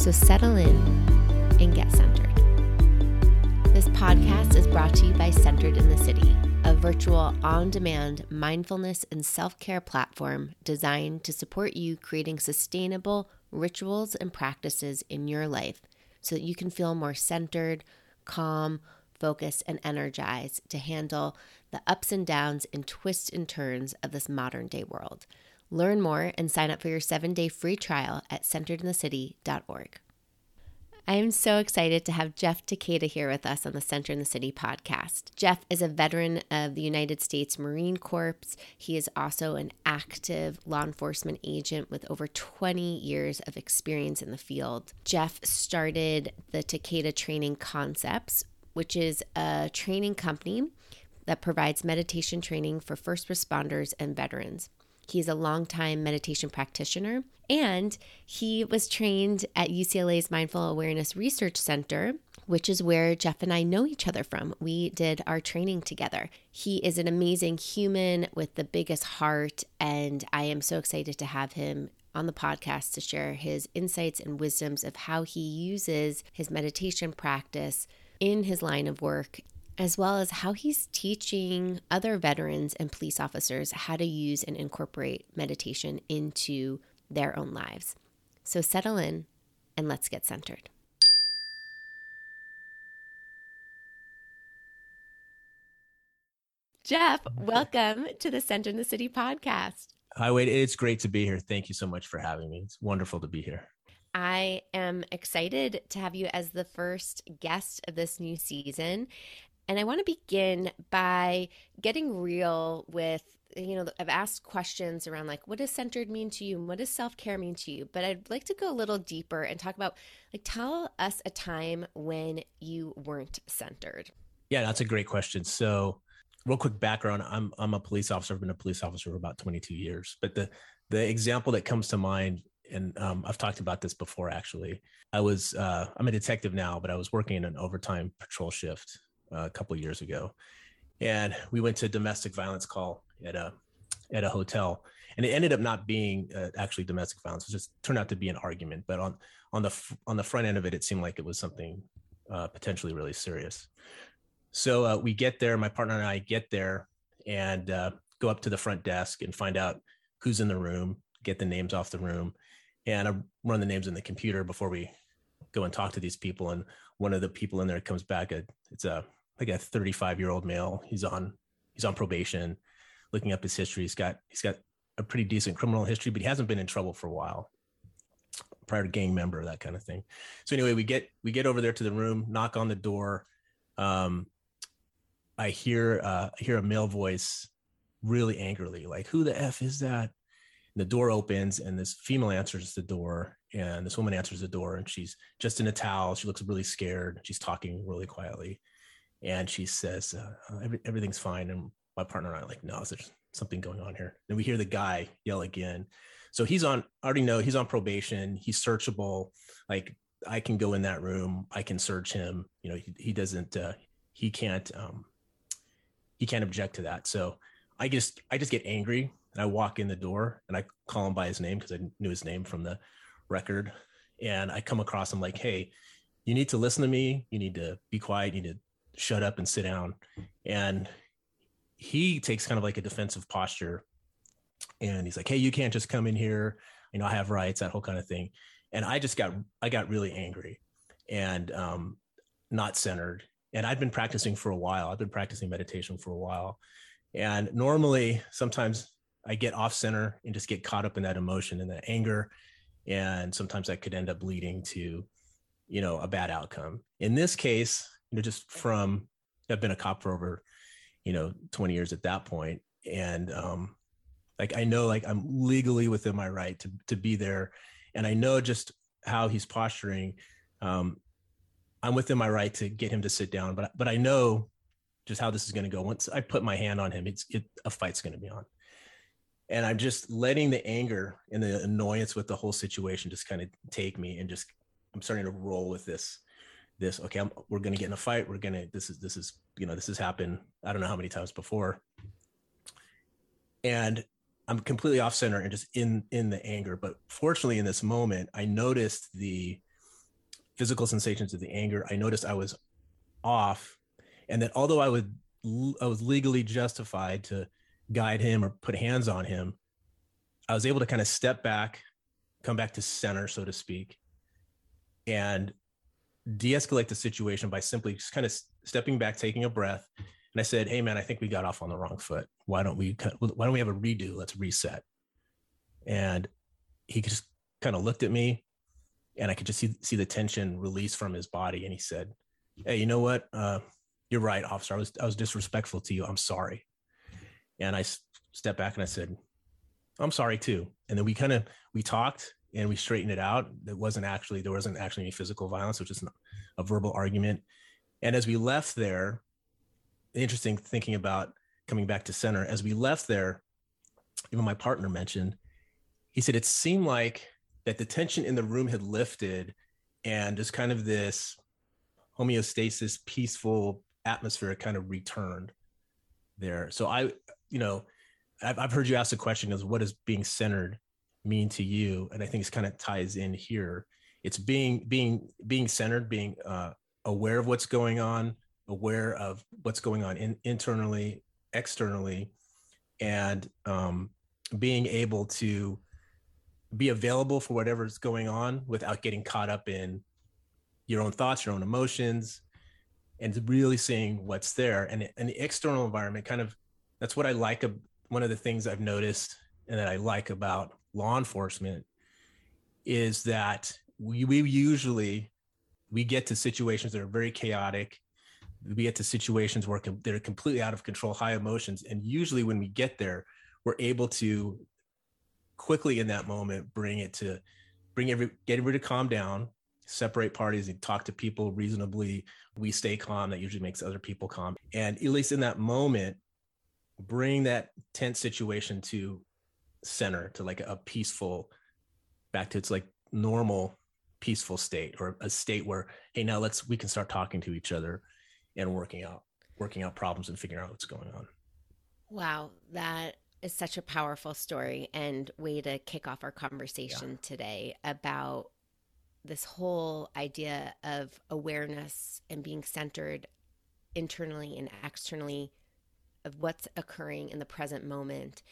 So settle in and get centered. This podcast is brought to you by Centered in the City, a virtual on demand mindfulness and self care platform designed to support you creating sustainable rituals and practices in your life so that you can feel more centered, calm, focused, and energized to handle the ups and downs and twists and turns of this modern day world. Learn more and sign up for your seven day free trial at centeredinthecity.org. I am so excited to have Jeff Takeda here with us on the Center in the City podcast. Jeff is a veteran of the United States Marine Corps. He is also an active law enforcement agent with over 20 years of experience in the field. Jeff started the Takeda Training Concepts, which is a training company that provides meditation training for first responders and veterans. He's a longtime meditation practitioner and he was trained at UCLA's Mindful Awareness Research Center, which is where Jeff and I know each other from. We did our training together. He is an amazing human with the biggest heart, and I am so excited to have him on the podcast to share his insights and wisdoms of how he uses his meditation practice in his line of work as well as how he's teaching other veterans and police officers how to use and incorporate meditation into their own lives. So settle in and let's get centered. Jeff, welcome to the Center in the City podcast. Hi, Wade. It's great to be here. Thank you so much for having me. It's wonderful to be here. I am excited to have you as the first guest of this new season. And I want to begin by getting real with, you know, I've asked questions around like, what does centered mean to you? And what does self care mean to you? But I'd like to go a little deeper and talk about, like, tell us a time when you weren't centered. Yeah, that's a great question. So, real quick background I'm, I'm a police officer. I've been a police officer for about 22 years. But the, the example that comes to mind and um, I've talked about this before actually. I was uh, I'm a detective now, but I was working in an overtime patrol shift a couple years ago, and we went to a domestic violence call at a at a hotel, and it ended up not being uh, actually domestic violence. It just turned out to be an argument, but on on the on the front end of it, it seemed like it was something uh, potentially really serious. So uh, we get there. My partner and I get there and uh, go up to the front desk and find out who's in the room, get the names off the room, and I run the names in the computer before we go and talk to these people. And one of the people in there comes back. It's a like a 35 year old male. He's on he's on probation. Looking up his history, he's got he's got a pretty decent criminal history, but he hasn't been in trouble for a while. Prior to gang member, that kind of thing. So anyway, we get we get over there to the room, knock on the door. Um, I hear uh, I hear a male voice really angrily, like, "Who the f is that?" And the door opens, and this female answers the door, and this woman answers the door, and she's just in a towel. She looks really scared. She's talking really quietly, and she says uh, uh, Every, everything's fine. And my partner and i like no there's something going on here? Then we hear the guy yell again. So he's on I already know he's on probation. He's searchable. Like i can go in that room. I can search him. You know he, he doesn't uh, he can't um he can't object to that. So i just i just get angry and i walk in the door and i call him by his name because i knew his name from the record. And i come across him like hey you need to listen to me. You need to be quiet. You need to shut up and sit down. And he takes kind of like a defensive posture and he's like, Hey, you can't just come in here. You know, I have rights, that whole kind of thing. And I just got, I got really angry and um, not centered. And I'd been practicing for a while. I've been practicing meditation for a while. And normally, sometimes I get off center and just get caught up in that emotion and that anger. And sometimes that could end up leading to, you know, a bad outcome. In this case, you know, just from I've been a cop for over, you know, 20 years at that point. And um, like I know like I'm legally within my right to to be there. And I know just how he's posturing, um, I'm within my right to get him to sit down. But but I know just how this is going to go. Once I put my hand on him, it's it, a fight's going to be on. And I'm just letting the anger and the annoyance with the whole situation just kind of take me, and just I'm starting to roll with this. This okay, I'm, we're to get in a fight. We're to this is this is you know this has happened. I don't know how many times before. And I'm completely off center and just in in the anger. But fortunately, in this moment, I noticed the physical sensations of the anger. I noticed I was off, and that although I would I was legally justified to guide him or put hands on him, I was able to kind of step back, come back to center, so to speak, and de-escalate the situation by simply just kind of stepping back, taking a breath. And I said, "Hey, man, I think we got off on the wrong foot. Why don't we? Why don't we have a redo? Let's reset." And he just kind of looked at me, and I could just see see the tension release from his body. And he said, "Hey, you know what? Uh, you're right, officer. I was I was disrespectful to you. I'm sorry." And I stepped back and I said, "I'm sorry too." And then we kind of we talked and we straightened it out. It wasn't actually there wasn't actually any physical violence, which is a verbal argument. And as we left there, interesting thinking about coming back to center. As we left there, even my partner mentioned, he said it seemed like that the tension in the room had lifted and just kind of this homeostasis, peaceful atmosphere kind of returned there. So I, you know, I've, I've heard you ask the question is what does being centered mean to you? And I think it's kind of ties in here. It's being, being, being centered, being uh, aware of what's going on, aware of what's going on in, internally, externally, and um, being able to be available for whatever's going on without getting caught up in your own thoughts, your own emotions, and really seeing what's there. And, and the external environment kind of that's what I like. One of the things I've noticed and that I like about law enforcement is that we, we usually we get to situations that are very chaotic. We get to situations where they're completely out of control, high emotions, and usually when we get there, we're able to quickly in that moment bring it to bring every get everybody to calm down separate parties and talk to people reasonably. We stay calm. That usually makes other people calm. And at least in that moment bring that tense situation to center to like a peaceful back to its like normal peaceful state or a state where hey now let's we can start talking to each other and working out working out problems and figuring out what's going on wow that is such a powerful story and way to kick off our conversation yeah. today about this whole idea of awareness and being centered internally and externally of what's occurring in the present moment.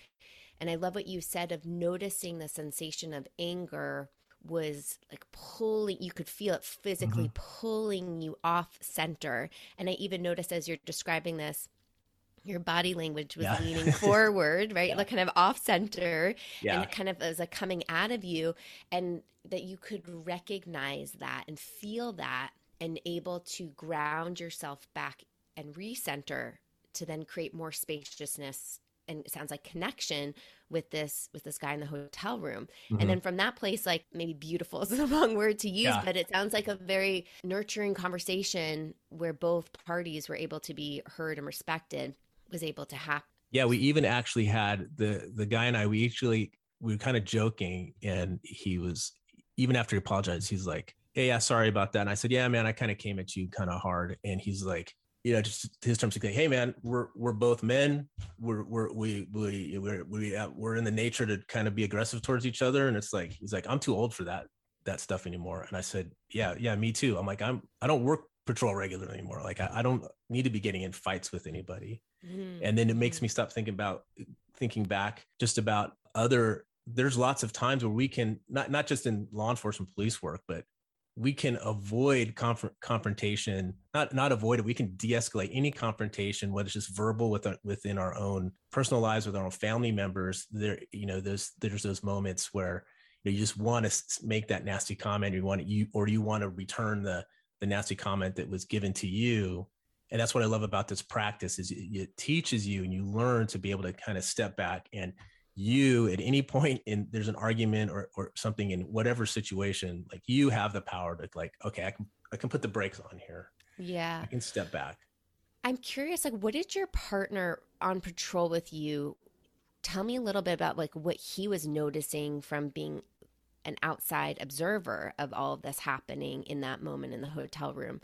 And I love what you said of noticing the sensation of anger was like pulling, you could feel it physically mm-hmm. pulling you off center. And I even noticed as you're describing this, your body language was yeah. leaning forward, right? Yeah. Like kind of off center. Yeah. And it kind of was a coming out of you. And that you could recognize that and feel that and able to ground yourself back and recenter to then create more spaciousness and it sounds like connection with this with this guy in the hotel room mm-hmm. and then from that place like maybe beautiful is the wrong word to use yeah. but it sounds like a very nurturing conversation where both parties were able to be heard and respected was able to happen. Yeah, we even actually had the the guy and I. We actually we were kind of joking, and he was even after he apologized, he's like, "Hey, yeah, sorry about that." And I said, "Yeah, man, I kind of came at you kind of hard." And he's like, you know, just his terms to say, "Hey, man, we're we're both men. We're we're we we we're we uh, we're in the nature to kind of be aggressive towards each other." And it's like he's like, "I'm too old for that that stuff anymore." And I said, "Yeah, yeah, me too." I'm like, "I'm I don't work patrol regularly anymore. Like I, I don't need to be getting in fights with anybody." Mm-hmm. And then it makes me stop thinking about thinking back just about other there's lots of times where we can not not just in law enforcement police work, but we can avoid conf- confrontation not not avoid it we can de-escalate any confrontation whether it's just verbal with uh, within our own personal lives with our own family members there you know there's there's those moments where you, know, you just want to make that nasty comment or you want to, you or you want to return the the nasty comment that was given to you. And that's what i love about this practice is it, it teaches you and you learn to be able to kind of step back and you at any point in there's an argument or or something in whatever situation, like you have the power to like, okay, I can I can put the brakes on here. Yeah. I can step back. I'm curious, like, what did your partner on patrol with you tell me a little bit about like what he was noticing from being an outside observer of all of this happening in that moment in the hotel room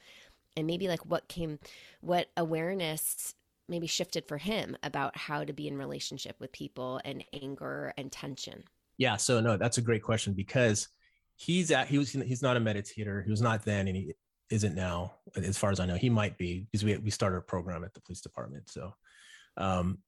and maybe like what came what awareness maybe shifted for him about how to be in relationship with people and anger and tension? Yeah so no that's a great question because he's at he was he's not a meditator. He was not then and he isn't now as far as i know. He might be because we we started a program at the police department. So um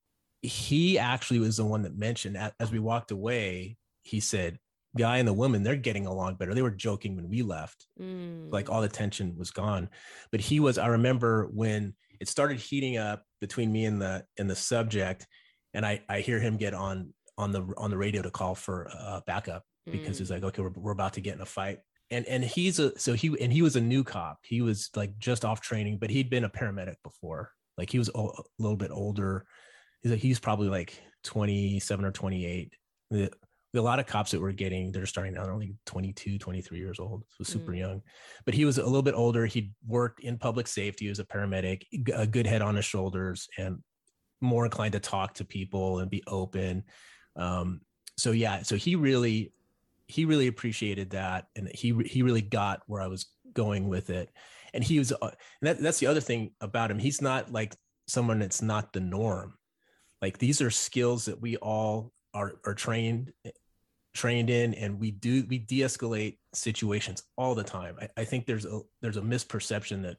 he actually was the one that mentioned as we walked away he said guy and the woman they're getting along better. They were joking when we left. Mm. like all the tension was gone. But he was i remember when it started heating up between me and the and the subject and i i hear him get on on the on the radio to call for uh, backup because mm. he's like okay we're, we're about to get in a fight. And and he's a so he and he was a new cop. He was like just off training but he'd been a paramedic before. Like he was a little bit older. He's like he's probably like 27 or 28 a lot of cops that we're getting they're starting out only 22 23 years old so super mm. young. But he was a little bit older. He worked in public safety. He was a paramedic a good head on his shoulders and more inclined to talk to people and be open. Um, so yeah so he really he really appreciated that and he he really got where i was going with it. And he was uh, and that, that's the other thing about him. He's not like someone that's not the norm. Like these are skills that we all are are trained trained in and we do we de-escalate situations all the time. I, I, think there's a there's a misperception that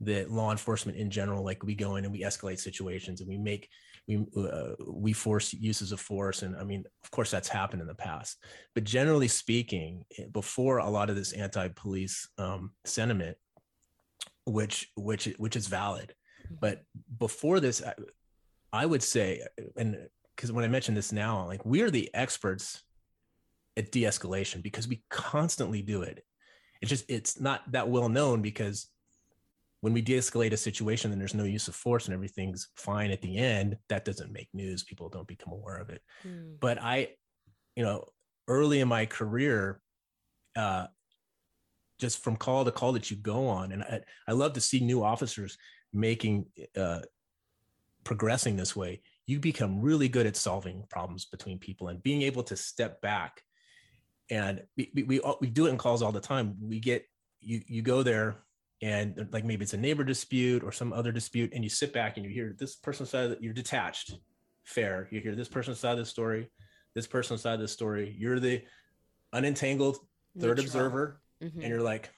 that law enforcement in general like we go in and we escalate situations and we make we uh, we force uses of force. And i mean of course that's happened in the past. But generally speaking eh, before a lot of this anti-police um, sentiment which which which is valid mm-hmm. but before this I, I would say and because when i mention this now like we are the experts at de-escalation because we constantly do it. It's just it's not that well known because when we de-escalate a situation and there's no use of force and everything's fine at the end, that doesn't make news. People don't become aware of it. Mm. But I, you know, early in my career, uh, just from call to call that you go on, and I, I love to see new officers making uh, progressing this way. You become really good at solving problems between people and being able to step back and we, we, we, we do it in calls all the time. We get you you go there and like maybe it's a neighbor dispute or some other dispute and you sit back and you hear this person's side that you're detached. Fair. You hear this person's side of the story this person's side of the story. You're the unentangled third Neutral. observer mm-hmm. and you're like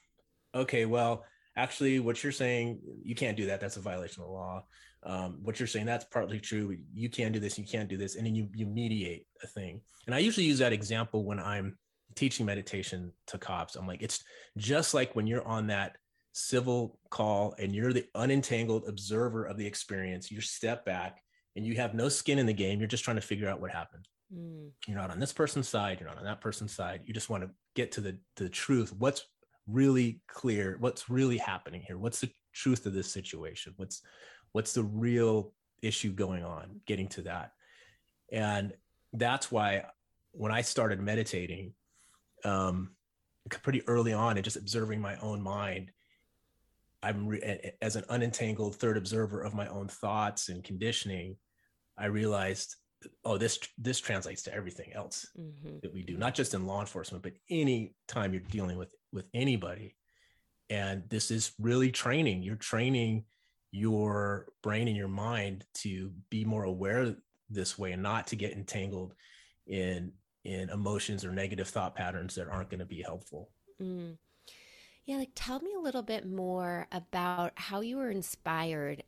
okay well actually what you're saying you can't do that. That's a violation of the law. Um, what you're saying that's partly true. You can't do this. You can't do this. And then you you mediate a thing. And i usually use that example when i'm teaching meditation to cops. I'm like, it's just like when you're on that civil call and you're the unentangled observer of the experience, you step back and you have no skin in the game. You're just trying to figure out what happened. Mm. You're not on this person's side. You're not on that person's side. You just want to get to the, the truth. What's really clear? What's really happening here? What's the truth of this situation? What's, what's the real issue going on? Getting to that. And that's why when I started meditating, um, pretty early on and just observing my own mind i'm re- as an unentangled third observer of my own thoughts and conditioning i realized oh this this translates to everything else mm-hmm. that we do not just in law enforcement but any time you're dealing with with anybody and this is really training you're training your brain and your mind to be more aware this way and not to get entangled in in emotions or negative thought patterns that aren't going to be helpful. Mm. Yeah, like tell me a little bit more about how you were inspired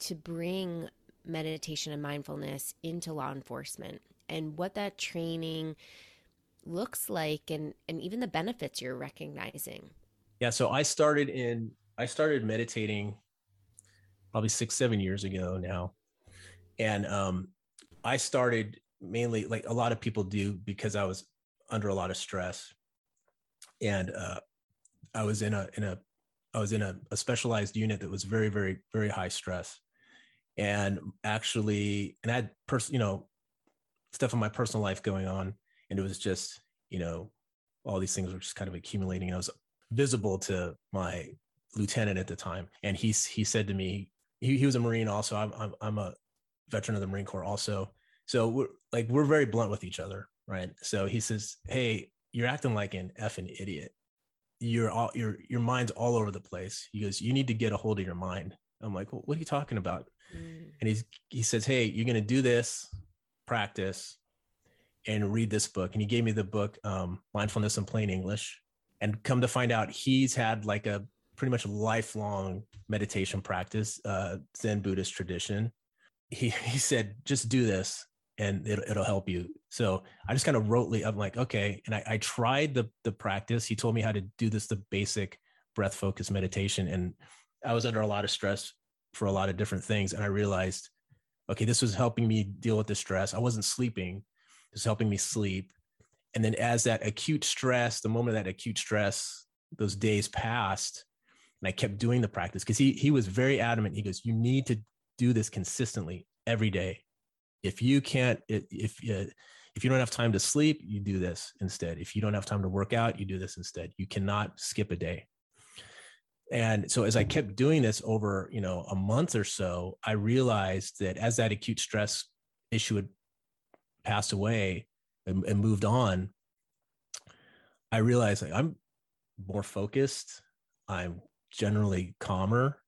to bring meditation and mindfulness into law enforcement and what that training looks like and and even the benefits you're recognizing. Yeah, so I started in I started meditating probably 6 7 years ago now. And um I started mainly like a lot of people do because I was under a lot of stress. And uh, I was in a in a I was in a, a specialized unit that was very very very high stress, and actually, and I had pers- you know stuff in my personal life going on. And it was just, you know, all these things were just kind of accumulating. And I was visible to my lieutenant at the time. And he, he said to me, he, he was a Marine also. I'm, I'm, I'm a veteran of the Marine Corps also. So we're like, we're very blunt with each other. Right. So he says, Hey, you're acting like an effing idiot. You're all your your mind's all over the place. He goes, you need to get a hold of your mind. I'm like, well, what are you talking about? Mm. And he's he says, hey, you're gonna do this, practice, and read this book. And he gave me the book, um, Mindfulness in Plain English. And come to find out, he's had like a pretty much lifelong meditation practice, uh, Zen Buddhist tradition. He he said, just do this and it'll, it'll help you. So I just kind of wrote, I'm like, okay. And I, I tried the, the practice. He told me how to do this, the basic breath focus meditation. And I was under a lot of stress for a lot of different things. And I realized, okay, this was helping me deal with the stress. I wasn't sleeping. It was helping me sleep. And then as that acute stress, the moment of that acute stress, those days passed, and I kept doing the practice because he he was very adamant. He goes, "You need to do this consistently every day if you can't if if you don't have time to sleep you do this instead. If you don't have time to work out you do this instead. You cannot skip a day. And so as i kept doing this over you know a month or so i realized that as that acute stress issue had passed away and, and moved on i realized like i'm more focused. I'm generally calmer.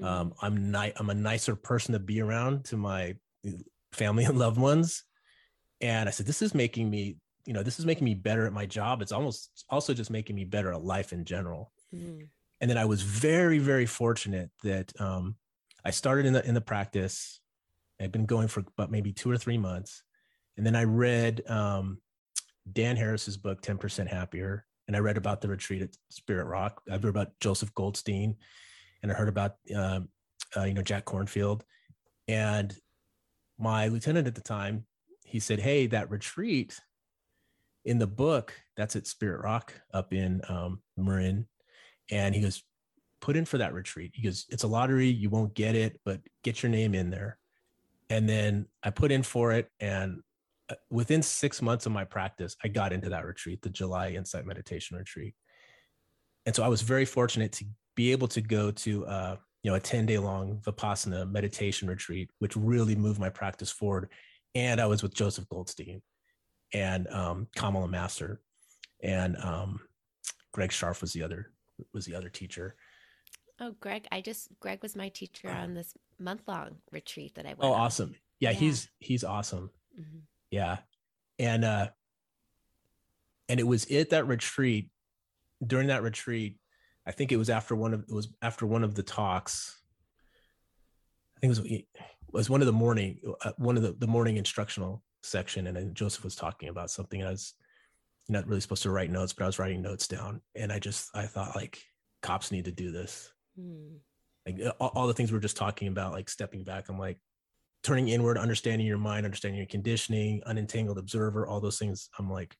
Mm-hmm. um, i'm ni- i'm a nicer person to be around to my family and loved ones. And I said, this is making me, you know, this is making me better at my job. It's almost also just making me better at life in general. Mm-hmm. And then I was very, very fortunate that um, I started in the in the practice. I'd been going for about maybe two or three months, and then I read um, Dan Harris's book, Ten Percent Happier, and I read about the retreat at Spirit Rock. I read about Joseph Goldstein, and I heard about um, uh, you know Jack Kornfield, and my lieutenant at the time, he said, Hey, that retreat in the book, that's at Spirit Rock up in um, Marin. And he goes, Put in for that retreat. He goes, It's a lottery. You won't get it, but get your name in there. And then I put in for it. And uh, within six months of my practice, I got into that retreat, the July Insight Meditation Retreat. And so I was very fortunate to be able to go to uh, you know a 10 day long vipassana meditation retreat which really moved my practice forward. And i was with joseph goldstein and um, kamala master and um, greg scharf was the other was the other teacher. Oh greg i just greg was my teacher on this month long retreat that i went oh awesome. Yeah, yeah. he's he's awesome. Mm-hmm. yeah. And uh and it was at that retreat during that retreat I think it was after one of it was after one of the talks. I think it was it was one of the morning uh, one of the, the morning instructional section, and then Joseph was talking about something. And I was not really supposed to write notes, but I was writing notes down, and I just I thought like cops need to do this. Hmm. Like all, all the things we are just talking about, like stepping back. I'm like turning inward, understanding your mind, understanding your conditioning, unentangled observer, all those things. I'm like,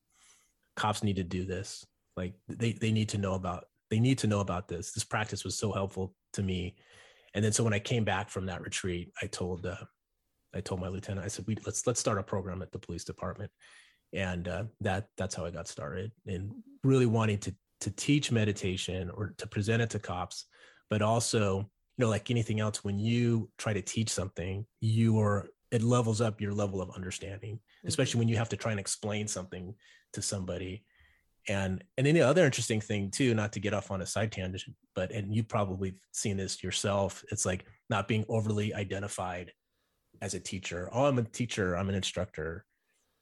cops need to do this. Like they they need to know about they need to know about this. This practice was so helpful to me. And then so when I came back from that retreat, I told uh, I told my lieutenant, I said, we, let's let's start a program at the police department. And uh, that that's how I got started and really wanting to to teach meditation or to present it to cops, but also, you know, like anything else, when you try to teach something, you are it levels up your level of understanding, especially mm-hmm. when you have to try and explain something to somebody and and then the other interesting thing too not to get off on a side tangent but and you've probably seen this yourself it's like not being overly identified as a teacher. Oh i'm a teacher i'm an instructor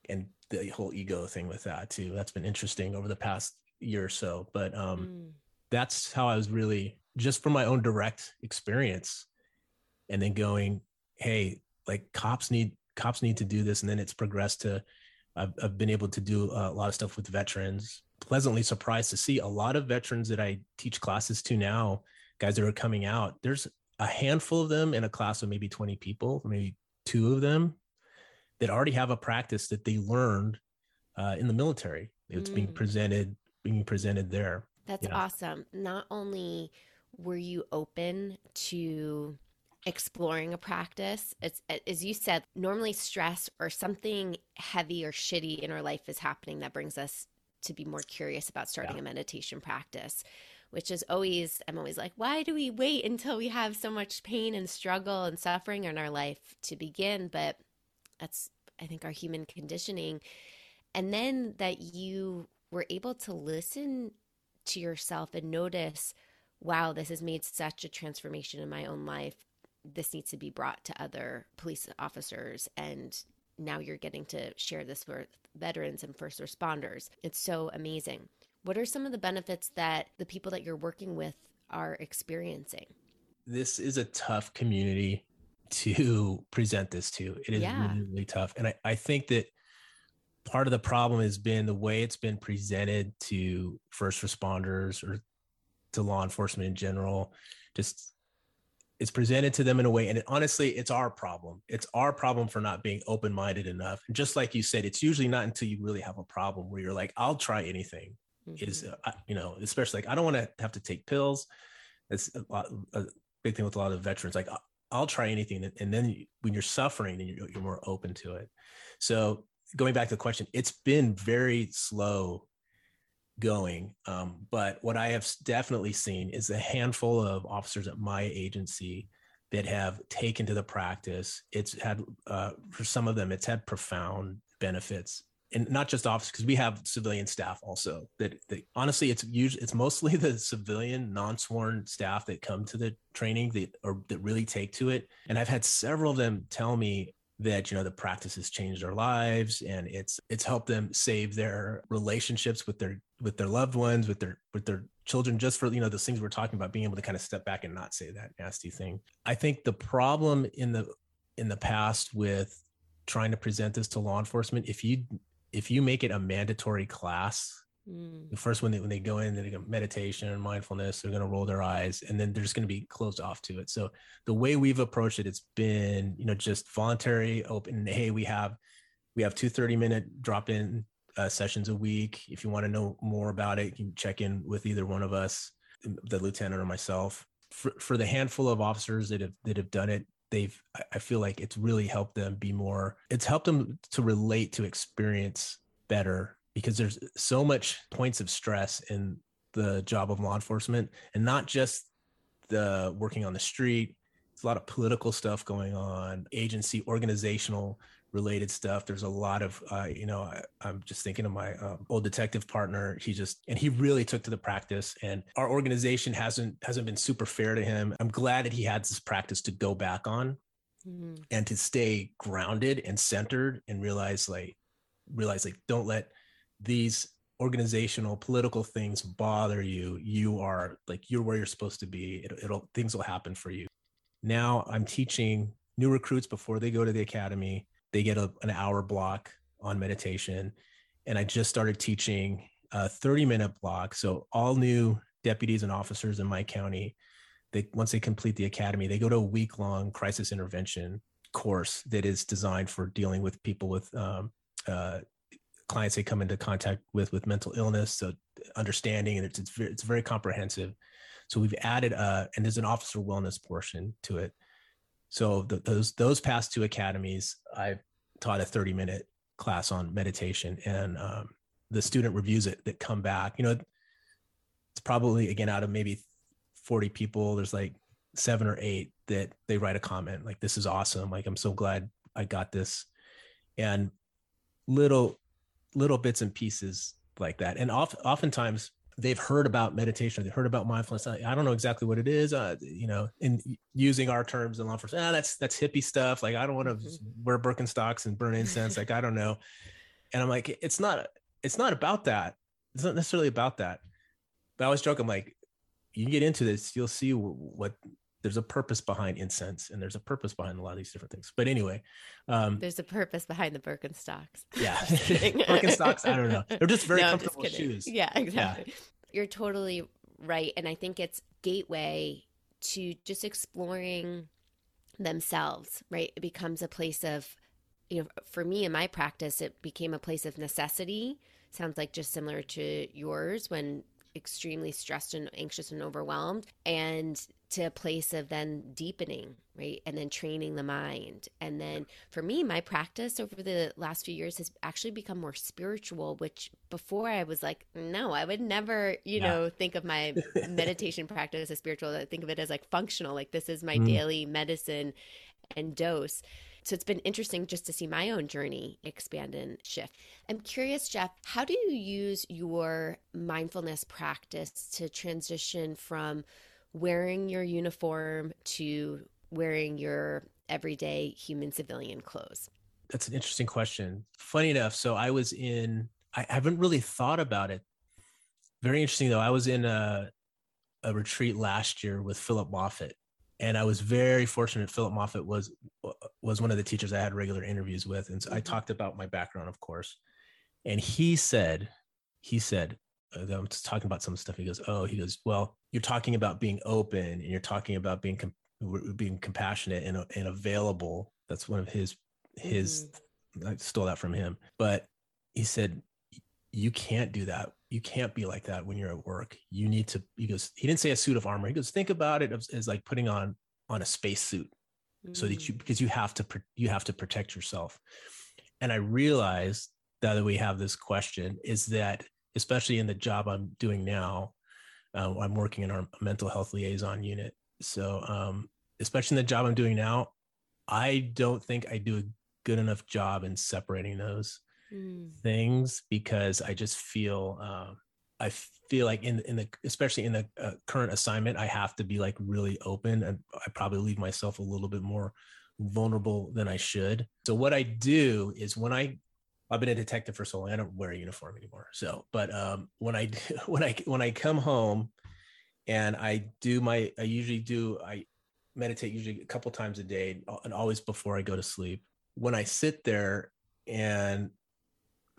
and the whole ego thing with that too that's been interesting over the past year or so. But um mm. that's how i was really just from my own direct experience and then going hey like cops need cops need to do this. And then it's progressed to I've, I've been able to do a lot of stuff with veterans pleasantly surprised to see a lot of veterans that I teach classes to now, guys that are coming out. There's a handful of them in a class of maybe 20 people, maybe two of them that already have a practice that they learned uh, in the military. It's mm. being presented, being presented there. That's awesome. Not only were you open to exploring a practice. It's as you said, normally stress or something heavy or shitty in our life is happening that brings us to be more curious about starting yeah. a meditation practice which is always i'm always like why do we wait until we have so much pain and struggle and suffering in our life to begin? But that's i think our human conditioning. And then that you were able to listen to yourself and notice wow this has made such a transformation in my own life. This needs to be brought to other police officers and now you're getting to share this with veterans and first responders. It's so amazing. What are some of the benefits that the people that you're working with are experiencing? This is a tough community to present this to. It is yeah. really, really tough. And I, I think that part of the problem has been the way it's been presented to first responders or to law enforcement in general just it's presented to them in a way and it, honestly it's our problem. It's our problem for not being open-minded enough and just like you said it's usually not until you really have a problem where you're like i'll try anything mm-hmm. is uh, you know especially like i don't want to have to take pills. That's a, lot, a big thing with a lot of veterans like i'll try anything and then when you're suffering and you're, you're more open to it. So going back to the question, it's been very slow going. Um, but what I have definitely seen is a handful of officers at my agency that have taken to the practice. It's had, uh, for some of them, it's had profound benefits. And not just officers, because we have civilian staff also. That, that honestly, it's usually it's mostly the civilian non-sworn staff that come to the training that or that really take to it. And I've had several of them tell me that you know the practice has changed their lives and it's it's helped them save their relationships with their with their loved ones with their with their children just for you know those things we're talking about being able to kind of step back and not say that nasty thing i think the problem in the in the past with trying to present this to law enforcement if you if you make it a mandatory class Mm. First, when they when they go in, they go meditation and mindfulness, they're going to roll their eyes, and then they're just going to be closed off to it. So the way we've approached it, it's been you know just voluntary, open. Hey, we have we have two 30 minute drop in uh, sessions a week. If you want to know more about it, you can check in with either one of us, the lieutenant or myself. For, for the handful of officers that have that have done it, they've I feel like it's really helped them be more. It's helped them to relate to experience better because there's so much points of stress in the job of law enforcement and not just the working on the street there's a lot of political stuff going on agency organizational related stuff. There's a lot of uh, you know I, am just thinking of my um, old detective partner. He just and he really took to the practice and our organization hasn't hasn't been super fair to him. I'm glad that he had this practice to go back on mm-hmm. and to stay grounded and centered and realize like realize like don't let these organizational political things bother you. You are like you're where you're supposed to be. It, it'll things will happen for you. Now i'm teaching new recruits before they go to the academy they get a, an hour block on meditation. And i just started teaching a 30 minute block. So all new deputies and officers in my county they once they complete the academy they go to a week long crisis intervention course that is designed for dealing with people with um, uh, clients they come into contact with with mental illness so understanding and it's it's very, it's very comprehensive. So we've added uh and there's an officer wellness portion to it so the, those those past two academies i taught a 30 minute class on meditation and um, the student reviews it that come back you know it's probably again out of maybe 40 people there's like seven or eight that they write a comment like this is awesome like i'm so glad i got this and little little bits and pieces like that. And oft, oftentimes they've heard about meditation, they've heard about mindfulness. I, I don't know exactly what it is. Uh, you know, in using our terms in law enforcement, ah, that's that's hippie stuff. Like I don't want to mm-hmm. wear Birkenstocks and burn incense. like I don't know. And I'm like, it's not it's not about that. It's not necessarily about that. But I always joke, I'm like, you get into this, you'll see what there's a purpose behind incense and there's a purpose behind a lot of these different things. But anyway, um, there's a purpose behind the Birkenstocks. Yeah. Birkenstocks, I don't know. They're just very no, comfortable just shoes. Yeah, exactly. Yeah. You're totally right. And I think it's gateway to just exploring themselves, right? It becomes a place of, you know, for me in my practice, it became a place of necessity. Sounds like just similar to yours when extremely stressed and anxious and overwhelmed and to a place of then deepening right and then training the mind and then for me my practice over the last few years has actually become more spiritual which before i was like no i would never you yeah. know think of my meditation practice as spiritual i think of it as like functional like this is my mm. daily medicine and dose so it's been interesting just to see my own journey expand and shift. I'm curious, Jeff, how do you use your mindfulness practice to transition from wearing your uniform to wearing your everyday human civilian clothes? That's an interesting question. Funny enough, so I was in, I haven't really thought about it. Very interesting though. I was in a, a retreat last year with Philip Moffitt and I was very fortunate. Philip Moffitt was was one of the teachers I had regular interviews with, and so I mm-hmm. talked about my background, of course. And he said, he said, I'm just talking about some stuff. He goes, oh, he goes, well, you're talking about being open, and you're talking about being com- being compassionate and, and available. That's one of his his. Mm-hmm. I stole that from him, but he said, you can't do that you can't be like that when you're at work. You need to, he goes, he didn't say a suit of armor. He goes, think about it as, as like putting on, on a space suit mm. so that you, mm. because you have to, you have to protect yourself. And I realized that we have this question is that, especially in the job I'm doing now, uh, I'm working in our mental health liaison unit. So, um, especially in the job I'm doing now, I don't think I do a good enough job in separating those mm. things because I just feel uh, I feel like in in the especially in the uh, current assignment I have to be like really open and I probably leave myself a little bit more vulnerable than I should. So what I do is when I I've been a detective for so long I don't wear a uniform anymore. So but um, when I when I when I come home and I do my I usually do I meditate usually a couple times a day and always before I go to sleep. When I sit there and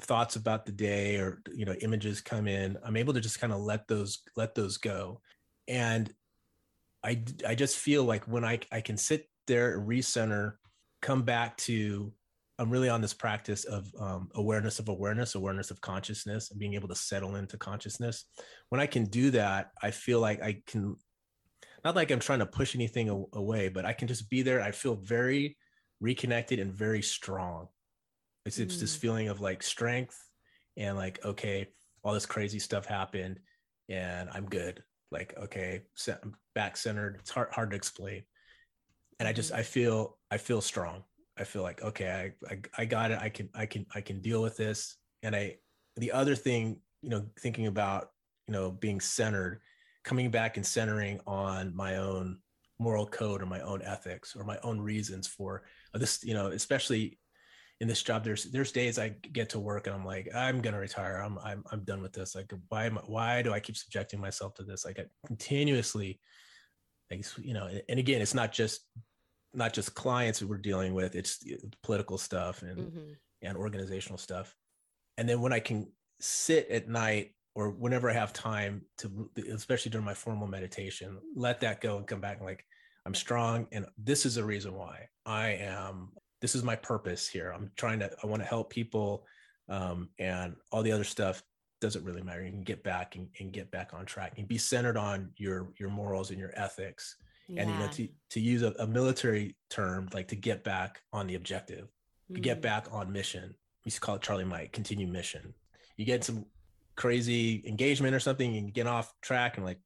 thoughts about the day or you know images come in i'm able to just kind of let those let those go and i i just feel like when i i can sit there and recenter come back to i'm really on this practice of um, awareness of awareness awareness of consciousness and being able to settle into consciousness when i can do that i feel like i can not like i'm trying to push anything away but i can just be there i feel very reconnected and very strong it's, it's this mm. feeling of like strength and like, okay, all this crazy stuff happened and I'm good. Like, okay, I'm back centered. It's hard, hard to explain. And I just, mm-hmm. I feel, I feel strong. I feel like, okay, I, I, I got it. I can, I can, I can deal with this. And I, the other thing, you know, thinking about, you know, being centered, coming back and centering on my own moral code or my own ethics or my own reasons for this, you know, especially in this job there's there's days i get to work and i'm like i'm gonna retire i'm i'm, I'm done with this like why am I, why do i keep subjecting myself to this like i continuously like you know and again it's not just not just clients that we're dealing with it's political stuff and mm-hmm. and organizational stuff and then when i can sit at night or whenever i have time to especially during my formal meditation let that go and come back and like i'm strong and this is the reason why i am this is my purpose here. I'm trying to, I want to help people. Um, and all the other stuff doesn't really matter. You can get back and, and get back on track and be centered on your, your morals and your ethics. Yeah. And, you know, to, to use a, a, military term, like to get back on the objective, mm. to get back on mission. We used to call it Charlie Mike, continue mission. You get some crazy engagement or something and get off track and like,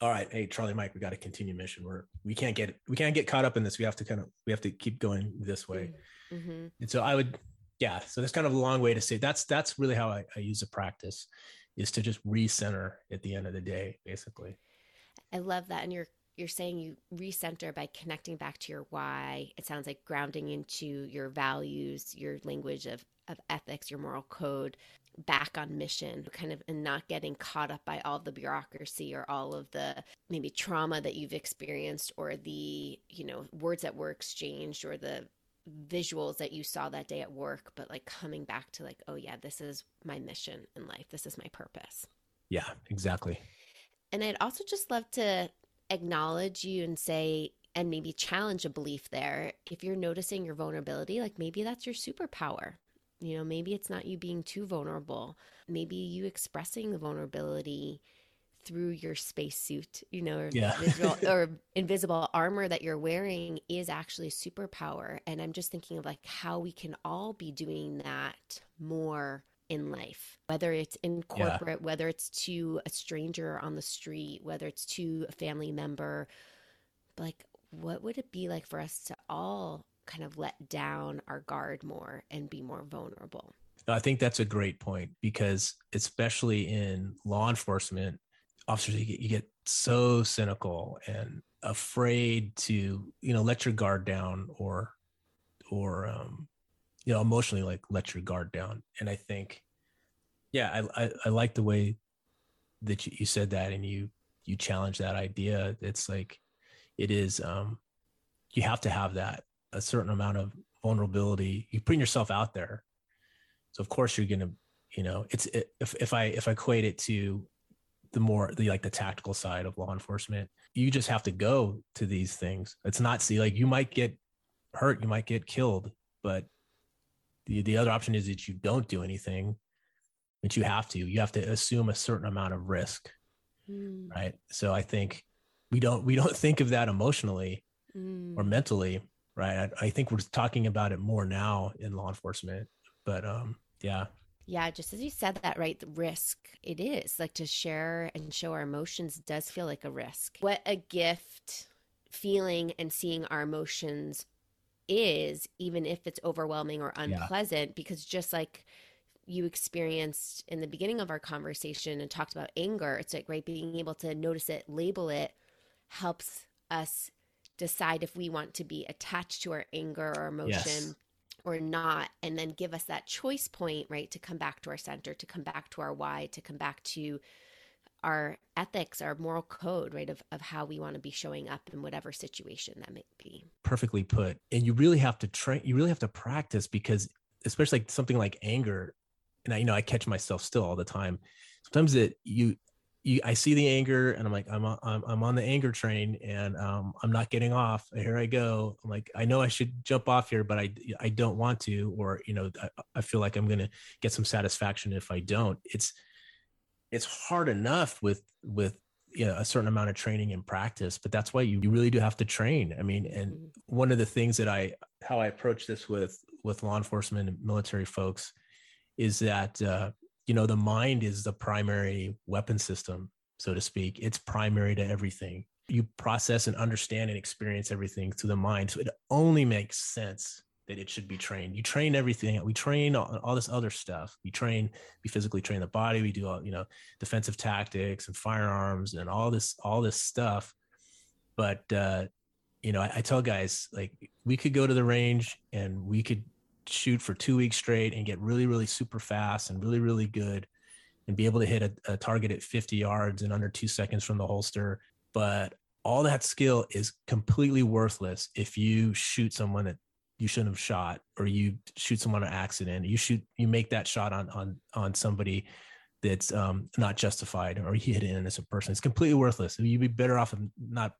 all right, hey Charlie, Mike, we got to continue mission. We're we can't get we can't get caught up in this. We have to kind of we have to keep going this way. Mm-hmm. And so I would, yeah. So that's kind of a long way to say that's that's really how I, I use a practice, is to just recenter at the end of the day, basically. I love that, and you're you're saying you recenter by connecting back to your why. It sounds like grounding into your values, your language of of ethics, your moral code, back on mission, kind of and not getting caught up by all the bureaucracy or all of the maybe trauma that you've experienced or the, you know, words that were exchanged or the visuals that you saw that day at work, but like coming back to like, oh yeah, this is my mission in life. This is my purpose. Yeah, exactly. And I'd also just love to acknowledge you and say, and maybe challenge a belief there. If you're noticing your vulnerability, like maybe that's your superpower You know, maybe it's not you being too vulnerable. Maybe you expressing the vulnerability through your spacesuit, you know, or, yeah. visual, or invisible armor that you're wearing is actually a superpower. And I'm just thinking of like how we can all be doing that more in life, whether it's in corporate, yeah. whether it's to a stranger on the street, whether it's to a family member. Like, what would it be like for us to all kind of let down our guard more and be more vulnerable? I think that's a great point because, especially in law enforcement, officers you get, you get so cynical and afraid to you know let your guard down or or um you know emotionally like let your guard down. And i think yeah i i, I like the way that you, you said that and you you challenge that idea. It's like it is um you have to have that a certain amount of vulnerability. You putting yourself out there. So of course you're gonna you know it's it, if, if i if i equate it to the more the like the tactical side of law enforcement you just have to go to these things. It's not see like you might get hurt you might get killed but the the other option is that you don't do anything but you have to you have to assume a certain amount of risk mm. right so i think we don't we don't think of that emotionally mm. or mentally right I, I think we're talking about it more now in law enforcement but um yeah yeah, just as you said that, right? The risk it is like to share and show our emotions does feel like a risk. What a gift feeling and seeing our emotions is, even if it's overwhelming or unpleasant, yeah. because just like you experienced in the beginning of our conversation and talked about anger, it's like, right, being able to notice it, label it, helps us decide if we want to be attached to our anger or emotion. Yes or not and then give us that choice point right to come back to our center to come back to our why to come back to our ethics our moral code right of, of how we want to be showing up in whatever situation that may be perfectly put and you really have to train you really have to practice because especially like something like anger and i you know i catch myself still all the time sometimes that you you, I see the anger and I'm like, I'm, I'm, I'm on the anger train and um, I'm not getting off. Here I go. I'm like, I know I should jump off here, but I, I don't want to, or, you know, I, I feel like I'm going to get some satisfaction if I don't. It's, it's hard enough with, with, you know, a certain amount of training and practice, but that's why you, you really do have to train. I mean, and mm-hmm. one of the things that I, how I approach this with, with law enforcement and military folks is that, uh, you know the mind is the primary weapon system so to speak it's primary to everything you process and understand and experience everything through the mind so it only makes sense that it should be trained. You train everything. We train all, all this other stuff. We train we physically train the body. We do all you know defensive tactics and firearms and all this all this stuff. But uh you know I, I tell guys like we could go to the range and we could shoot for two weeks straight and get really, really super fast and really, really good and be able to hit a, a, target at 50 yards in under two seconds from the holster. But all that skill is completely worthless if you shoot someone that you shouldn't have shot or you shoot someone on accident. You shoot, you make that shot on, on, on somebody that's um, not justified or you hit an innocent person. It's completely worthless. You'd be better off of not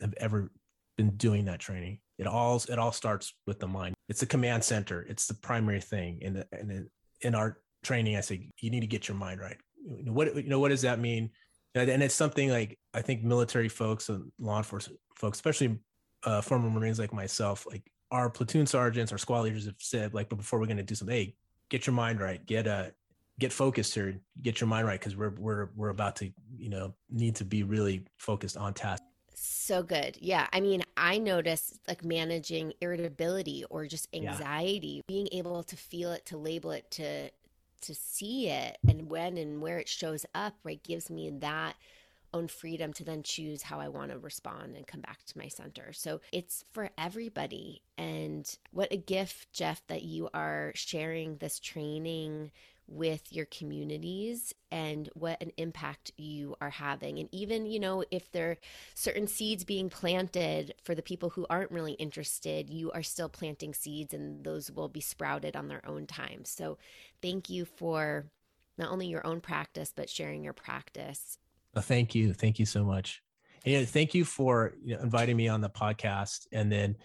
have ever been doing that training. It all it all starts with the mind. It's the command center. It's the primary thing. And in, in our training, I say you need to get your mind right. What you know what does that mean? And it's something like I think military folks and law enforcement folks, especially uh, former Marines like myself, like our platoon sergeants, our squad leaders have said, like, but before we're going to do something, hey, get your mind right, get a uh, get focused here, get your mind right, because we're we're we're about to, you know, need to be really focused on task. So good. Yeah. I mean, I notice like managing irritability or just anxiety, yeah. being able to feel it, to label it, to to see it and when and where it shows up, right, gives me that own freedom to then choose how I want to respond and come back to my center. So it's for everybody. And what a gift, Jeff, that you are sharing this training with your communities and what an impact you are having. And even, you know, if there are certain seeds being planted for the people who aren't really interested, you are still planting seeds and those will be sprouted on their own time. So thank you for not only your own practice, but sharing your practice. Well, thank you. Thank you so much. And thank you for you know, inviting me on the podcast. And then,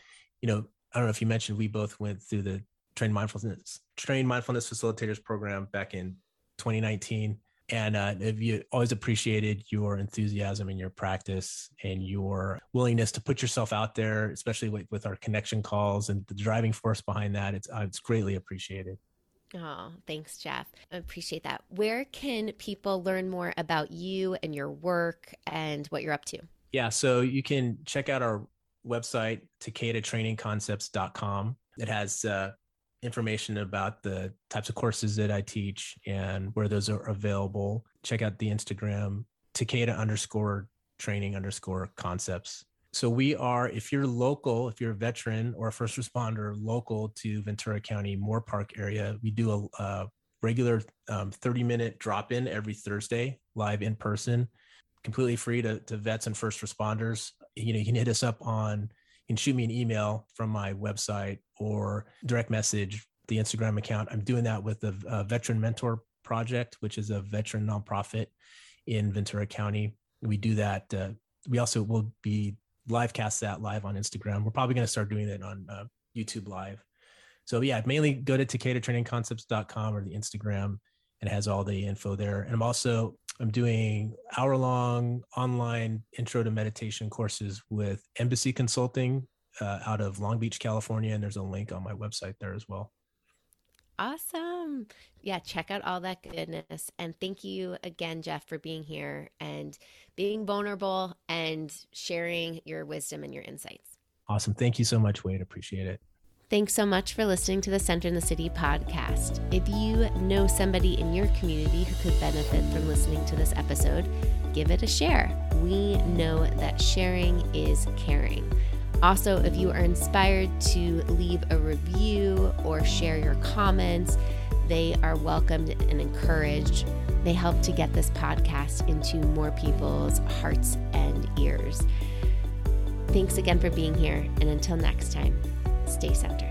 you know, I don't know if you mentioned we both went through the trained mindfulness trained mindfulness facilitators program back in 2019 and uh, you always appreciated your enthusiasm in your practice and your willingness to put yourself out there, especially with, with our connection calls and the driving force behind that. It's uh, it's greatly appreciated. Oh, thanks, Jeff. I appreciate that. Where can people learn more about you and your work and what you're up to? Yeah, so you can check out our website, takedatrainingconcepts.com. It has uh, information about the types of courses that I teach and where those are available. Check out the Instagram, Takeda underscore training underscore concepts. So we are, if you're local, if you're a veteran or a first responder local to Ventura County, Moorpark area, we do a, a regular um, 30 minute drop in every Thursday, live in person, completely free to, to vets and first responders. You know, you can hit us up on you can shoot me an email from my website or direct message the Instagram account. I'm doing that with the uh, Veteran Mentor Project, which is a veteran nonprofit in Ventura County. We do that. Uh, we also will be live cast that live on Instagram. We're probably going to start doing it on uh, YouTube Live. So yeah, mainly go to takedatrainingconcepts.com or the Instagram and it has all the info there. And I'm also I'm doing hour long online intro to meditation courses with Embassy Consulting uh, out of Long Beach, California. And there's a link on my website there as well. Awesome. Yeah, check out all that goodness. And thank you again, Jeff, for being here and being vulnerable and sharing your wisdom and your insights. Awesome. Thank you so much, Wade. Appreciate it. Thanks so much for listening to the Center in the City podcast. If you know somebody in your community who could benefit from listening to this episode, give it a share. We know that sharing is caring. Also, if you are inspired to leave a review or share your comments, they are welcomed and encouraged. They help to get this podcast into more people's hearts and ears. Thanks again for being here, and until next time stay centered.